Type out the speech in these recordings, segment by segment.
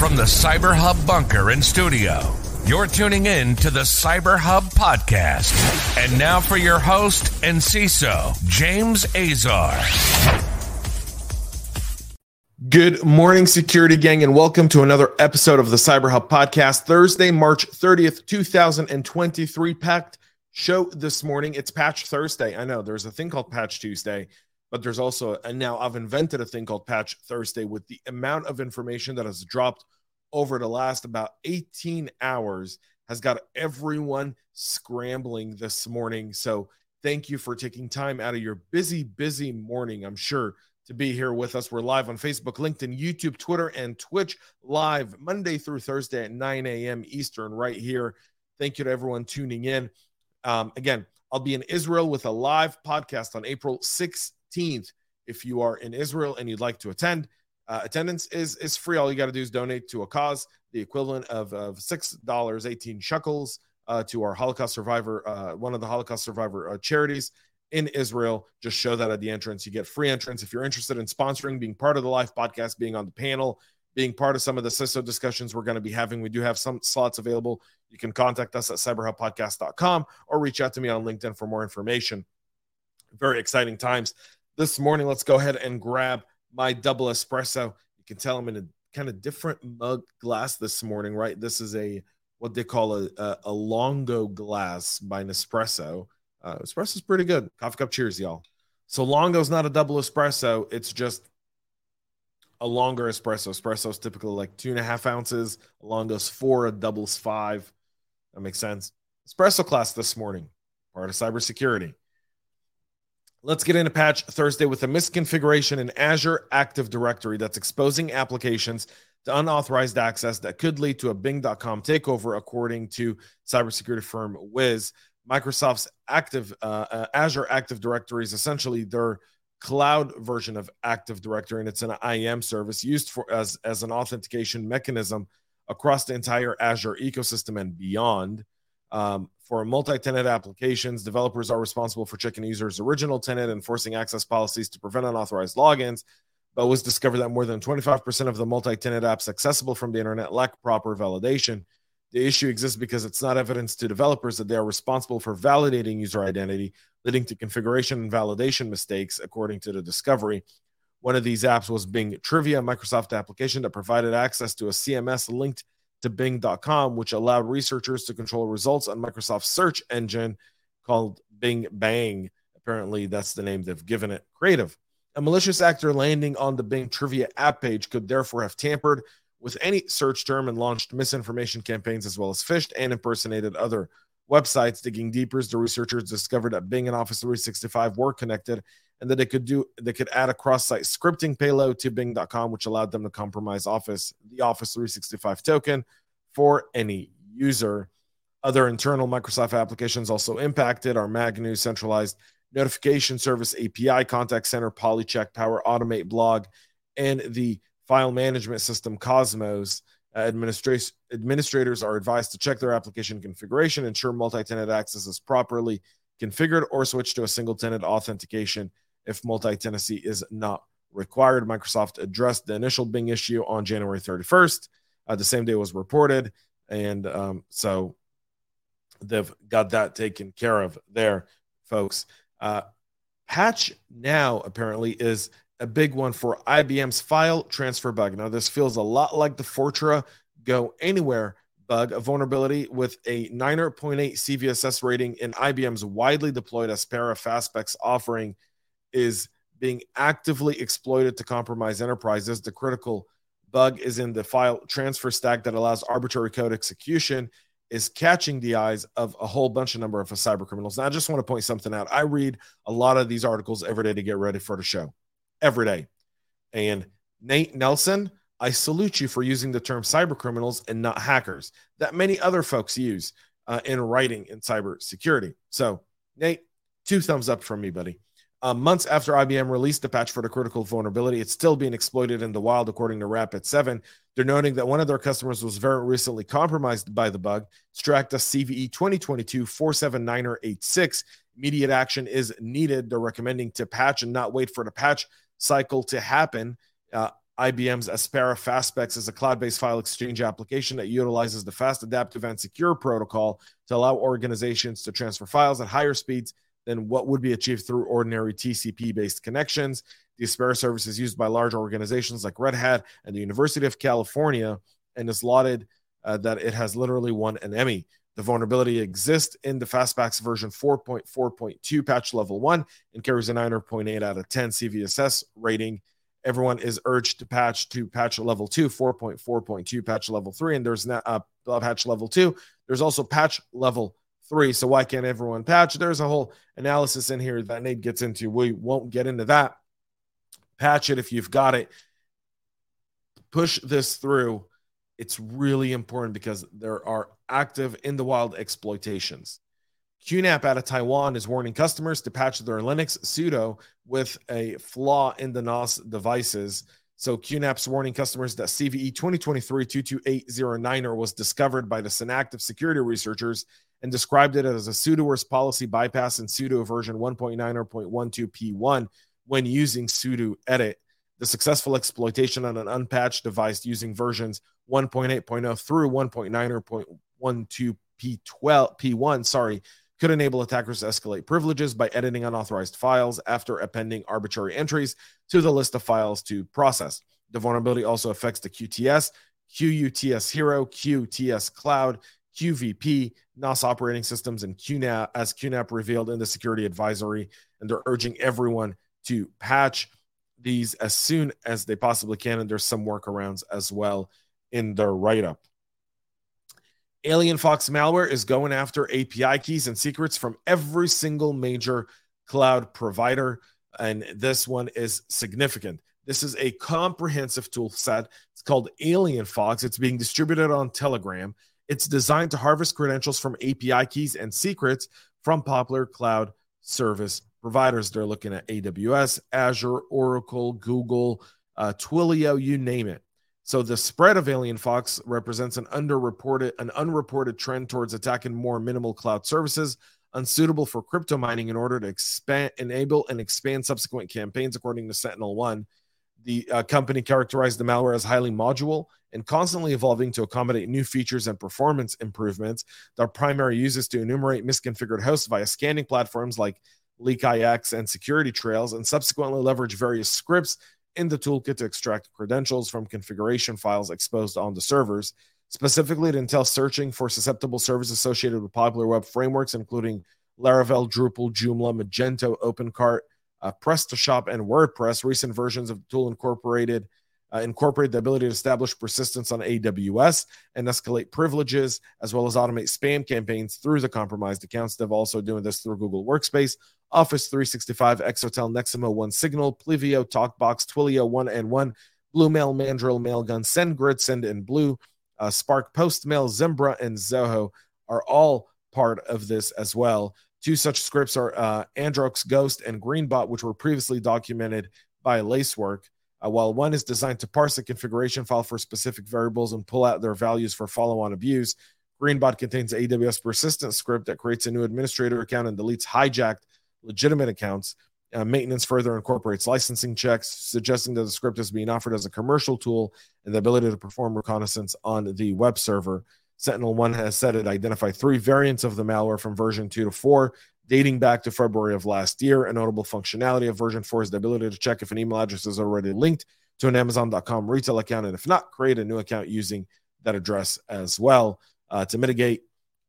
From the Cyber Hub bunker and studio, you're tuning in to the Cyber Hub podcast. And now for your host and CISO, James Azar. Good morning, security gang, and welcome to another episode of the Cyber Hub podcast. Thursday, March 30th, 2023. Packed show this morning. It's Patch Thursday. I know there's a thing called Patch Tuesday, but there's also, and now I've invented a thing called Patch Thursday with the amount of information that has dropped over the last about 18 hours has got everyone scrambling this morning. So thank you for taking time out of your busy, busy morning. I'm sure to be here with us. We're live on Facebook, LinkedIn, YouTube, Twitter, and Twitch live Monday through Thursday at 9 a.m. Eastern, right here. Thank you to everyone tuning in. Um, again, I'll be in Israel with a live podcast on April 16th. If you are in Israel and you'd like to attend, uh, attendance is is free. All you got to do is donate to a cause, the equivalent of, of six dollars eighteen shekels uh, to our Holocaust survivor, uh, one of the Holocaust survivor uh, charities in Israel. Just show that at the entrance. You get free entrance. If you're interested in sponsoring, being part of the live podcast, being on the panel, being part of some of the CISO discussions we're going to be having, we do have some slots available. You can contact us at cyberhubpodcast.com or reach out to me on LinkedIn for more information. Very exciting times. This morning, let's go ahead and grab my double espresso. You can tell I'm in a kind of different mug glass this morning, right? This is a what they call a, a, a Lungo glass by Nespresso. Uh, espresso is pretty good. Coffee cup cheers, y'all. So Lungo is not a double espresso. It's just a longer espresso. Espresso is typically like two and a half ounces. A Lungo's four, a double's five. That makes sense. Espresso class this morning, part of cybersecurity. Let's get into patch Thursday with a misconfiguration in Azure Active Directory that's exposing applications to unauthorized access that could lead to a Bing.com takeover, according to cybersecurity firm Wiz. Microsoft's Active uh, uh, Azure Active Directory is essentially their cloud version of Active Directory, and it's an IAM service used for as as an authentication mechanism across the entire Azure ecosystem and beyond. Um, for multi-tenant applications, developers are responsible for checking users' original tenant and forcing access policies to prevent unauthorized logins. But was discovered that more than 25% of the multi-tenant apps accessible from the internet lack proper validation. The issue exists because it's not evidence to developers that they are responsible for validating user identity, leading to configuration and validation mistakes, according to the discovery. One of these apps was Bing Trivia, a Microsoft application that provided access to a CMS linked to Bing.com, which allowed researchers to control results on Microsoft's search engine called Bing Bang. Apparently, that's the name they've given it. Creative. A malicious actor landing on the Bing Trivia app page could therefore have tampered with any search term and launched misinformation campaigns as well as phished and impersonated other websites. Digging deeper, the researchers discovered that Bing and Office 365 were connected and that they could do they could add a cross-site scripting payload to Bing.com, which allowed them to compromise Office the Office 365 token for any user. Other internal Microsoft applications also impacted our Magnu centralized notification service API, contact center, PoliCheck, Power Automate blog, and the file management system Cosmos. Uh, administrators, are advised to check their application configuration, ensure multi tenant access is properly configured, or switch to a single tenant authentication if multi tenancy is not required. Microsoft addressed the initial Bing issue on January 31st. Uh, the same day was reported. And um, so they've got that taken care of there, folks. Uh, patch now apparently is a big one for IBM's file transfer bug. Now, this feels a lot like the Fortra Go Anywhere bug, a vulnerability with a 9.8 CVSS rating in IBM's widely deployed Aspera Faspex offering is being actively exploited to compromise enterprises. The critical bug is in the file transfer stack that allows arbitrary code execution is catching the eyes of a whole bunch of number of cyber criminals. Now, I just want to point something out. I read a lot of these articles every day to get ready for the show, every day. And Nate Nelson, I salute you for using the term cyber criminals and not hackers that many other folks use uh, in writing in cybersecurity. So, Nate, two thumbs up from me, buddy. Uh, months after IBM released the patch for the critical vulnerability, it's still being exploited in the wild, according to Rapid7. They're noting that one of their customers was very recently compromised by the bug. Stracta CVE 2022 479er86. Immediate action is needed. They're recommending to patch and not wait for the patch cycle to happen. Uh, IBM's Aspera Faspex is a cloud based file exchange application that utilizes the fast, adaptive, and secure protocol to allow organizations to transfer files at higher speeds than what would be achieved through ordinary TCP based connections. The Aspera service is used by large organizations like Red Hat and the University of California and is lauded uh, that it has literally won an Emmy. The vulnerability exists in the Faspex version 4.4.2 patch level 1 and carries a 9.8 out of 10 CVSS rating everyone is urged to patch to patch level 2 4.4.2 patch level 3 and there's not uh, patch level 2 there's also patch level 3 so why can't everyone patch? There's a whole analysis in here that Nate gets into. We won't get into that. Patch it if you've got it. Push this through. It's really important because there are active in the wild exploitations. QNAP out of Taiwan is warning customers to patch their Linux sudo with a flaw in the NAS devices. So QNAP's warning customers that CVE 2023-22809 was discovered by the Synacktiv security researchers and described it as a sudoers policy bypass in sudo version 1.9.12p1 when using sudo edit. The successful exploitation on an unpatched device using versions 1.8.0 through 1.9.12 P12 P1 sorry could enable attackers to escalate privileges by editing unauthorized files after appending arbitrary entries to the list of files to process. The vulnerability also affects the QTS, QUTS Hero, QTS Cloud, QVP, NAS operating systems, and QNAP, as QNAP revealed in the security advisory. And they're urging everyone to patch these as soon as they possibly can. And there's some workarounds as well in their write up. Alien Fox malware is going after API keys and secrets from every single major cloud provider. And this one is significant. This is a comprehensive tool set. It's called Alien Fox. It's being distributed on Telegram. It's designed to harvest credentials from API keys and secrets from popular cloud service providers. They're looking at AWS, Azure, Oracle, Google, uh, Twilio, you name it. So the spread of Alien Fox represents an underreported, an unreported trend towards attacking more minimal cloud services, unsuitable for crypto mining in order to expand, enable, and expand subsequent campaigns, according to Sentinel One. The uh, company characterized the malware as highly modular and constantly evolving to accommodate new features and performance improvements. Their primary use is to enumerate misconfigured hosts via scanning platforms like LeakIX and security trails, and subsequently leverage various scripts in the toolkit to extract credentials from configuration files exposed on the servers. Specifically, it entails searching for susceptible servers associated with popular web frameworks, including Laravel, Drupal, Joomla, Magento, OpenCart, uh, PrestaShop, and WordPress. Recent versions of the tool incorporated uh, incorporate the ability to establish persistence on AWS and escalate privileges, as well as automate spam campaigns through the compromised accounts. They've also doing this through Google Workspace, Office 365, Exotel, Nexmo, One Signal, Plivo, TokBox, Twilio, One and One, Bluemail, Mandrill, Mailgun, SendGrid, Sendinblue, uh, Spark, Postmail, Zimbra, and Zoho are all part of this as well. Two such scripts are uh, Androx Ghost and Greenbot, which were previously documented by Lacework. Uh, while one is designed to parse a configuration file for specific variables and pull out their values for follow on abuse, Greenbot contains AWS persistent script that creates a new administrator account and deletes hijacked legitimate accounts. Uh, maintenance further incorporates licensing checks, suggesting that the script is being offered as a commercial tool and the ability to perform reconnaissance on the web server. Sentinel One has said it identified three variants of the malware from version 2 to 4, dating back to February of last year. A notable functionality of version 4 is the ability to check if an email address is already linked to an Amazon.com retail account, and if not, create a new account using that address as well. Uh, to mitigate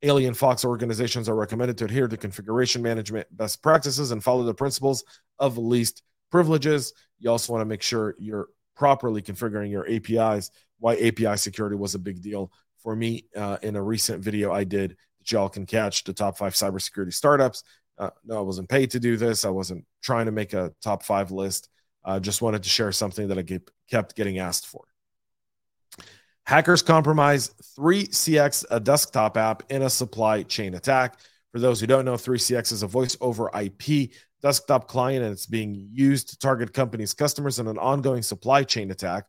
Alien Fox organizations are recommended to adhere to configuration management best practices and follow the principles of least privileges. You also want to make sure you're properly configuring your APIs. Why API security was a big deal for me uh, in a recent video I did that y'all can catch the top five cybersecurity startups. Uh, no, I wasn't paid to do this. I wasn't trying to make a top five list. I uh, just wanted to share something that I get, kept getting asked for. Hackers compromise 3CX, a desktop app, in a supply chain attack. For those who don't know, 3CX is a voice over IP desktop client and it's being used to target companies' customers in an ongoing supply chain attack.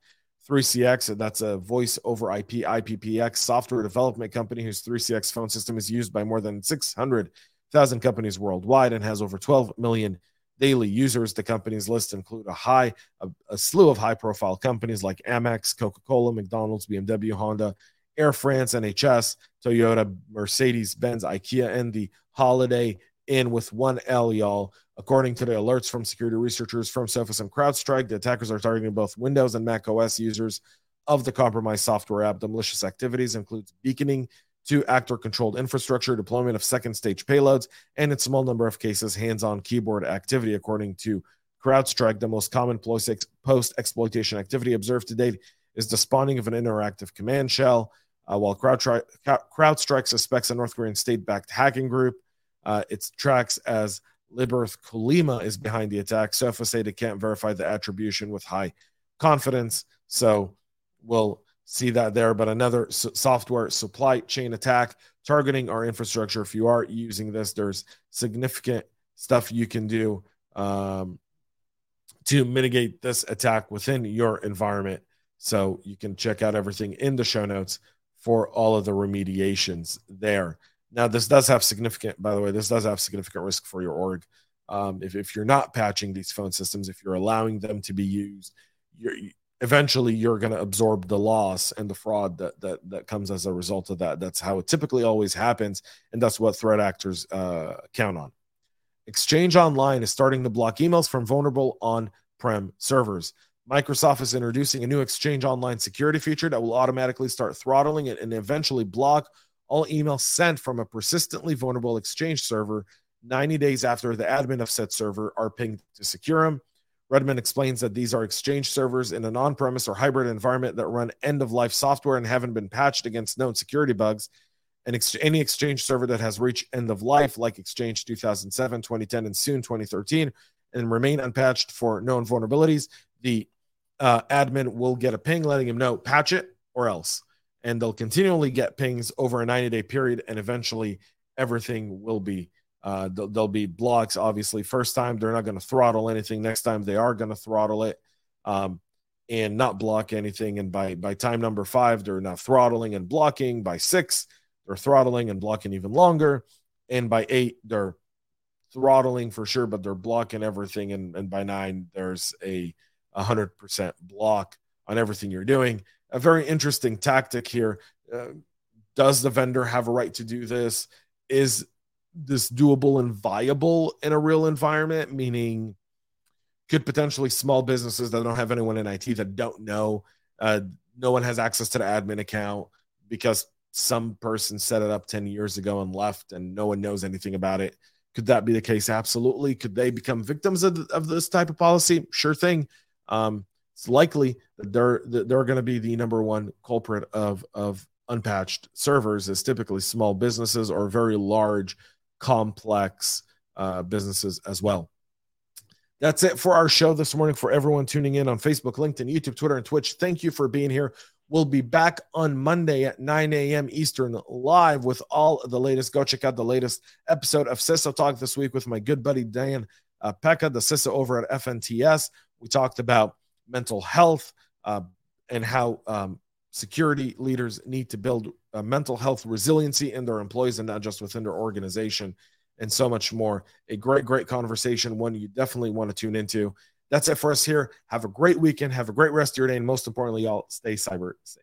3CX, and that's a voice over IP IPPX software development company whose 3CX phone system is used by more than 600,000 companies worldwide and has over 12 million daily users. The company's list include a high, a, a slew of high-profile companies like Amex, Coca-Cola, McDonald's, BMW, Honda, Air France, NHS, Toyota, Mercedes Benz, IKEA, and the Holiday Inn with one L, y'all. According to the alerts from security researchers from Sophos and CrowdStrike, the attackers are targeting both Windows and Mac OS users of the compromised software app. The malicious activities includes beaconing to actor controlled infrastructure, deployment of second stage payloads, and in small number of cases, hands on keyboard activity. According to CrowdStrike, the most common post exploitation activity observed to date is the spawning of an interactive command shell. Uh, while CrowdStrike, CrowdStrike suspects a North Korean state backed hacking group, uh, its tracks as Labyrinth Chollima is behind the attack. Say they can't verify the attribution with high confidence. So we'll see that there. But another s- software supply chain attack targeting our infrastructure. If you are using this, there's significant stuff you can do um, to mitigate this attack within your environment. So you can check out everything in the show notes for all of the remediations there. Now, this does have significant, by the way, this does have significant risk for your org. Um, if, if you're not patching these phone systems, if you're allowing them to be used, you're, eventually you're going to absorb the loss and the fraud that, that that comes as a result of that. That's how it typically always happens, and that's what threat actors uh, count on. Exchange Online is starting to block emails from vulnerable on-prem servers. Microsoft is introducing a new Exchange Online security feature that will automatically start throttling it and eventually block all emails sent from a persistently vulnerable Exchange server 90 days after the admin of said server are pinged to secure them. Redmond explains that these are Exchange servers in an on premise or hybrid environment that run end of life software and haven't been patched against known security bugs. And ex- any Exchange server that has reached end of life, like Exchange 2007, 2010, and soon 2013, and remain unpatched for known vulnerabilities, the uh, admin will get a ping letting him know patch it or else and they'll continually get pings over a 90 day period and eventually everything will be uh, there'll, there'll, be blocks. Obviously first time they're not going to throttle anything. Next time they are going to throttle it um, and not block anything. And by by time number five they're now throttling and blocking. By six they're throttling and blocking even longer. And by eight they're throttling for sure but they're blocking everything. And, and by nine there's a 100% block on everything you're doing a very interesting tactic here. Uh, does the vendor have a right to do this? Is this doable and viable in a real environment? Meaning, could potentially small businesses that don't have anyone in IT that don't know, uh, no one has access to the admin account because some person set it up 10 years ago and left and no one knows anything about it. Could that be the case? Absolutely. Could they become victims of, of this type of policy? Sure thing. Um, it's likely that they're that they're going to be the number one culprit of of unpatched servers is typically small businesses or very large complex uh, businesses as well. That's it for our show this morning. For everyone tuning in on facebook linkedin youtube twitter and twitch thank you for being here. We'll be back on monday at 9 a.m eastern live with all the latest. Go check out the latest episode of CISO talk this week with my good buddy dan uh, Pekka, the CISO over at fnts we talked about mental health, uh, and how um, security leaders need to build mental health resiliency in their employees and not just within their organization, and so much more. A great, great conversation, one you definitely want to tune into. That's it for us here. Have a great weekend. Have a great rest of your day. And most importantly, y'all stay cyber safe.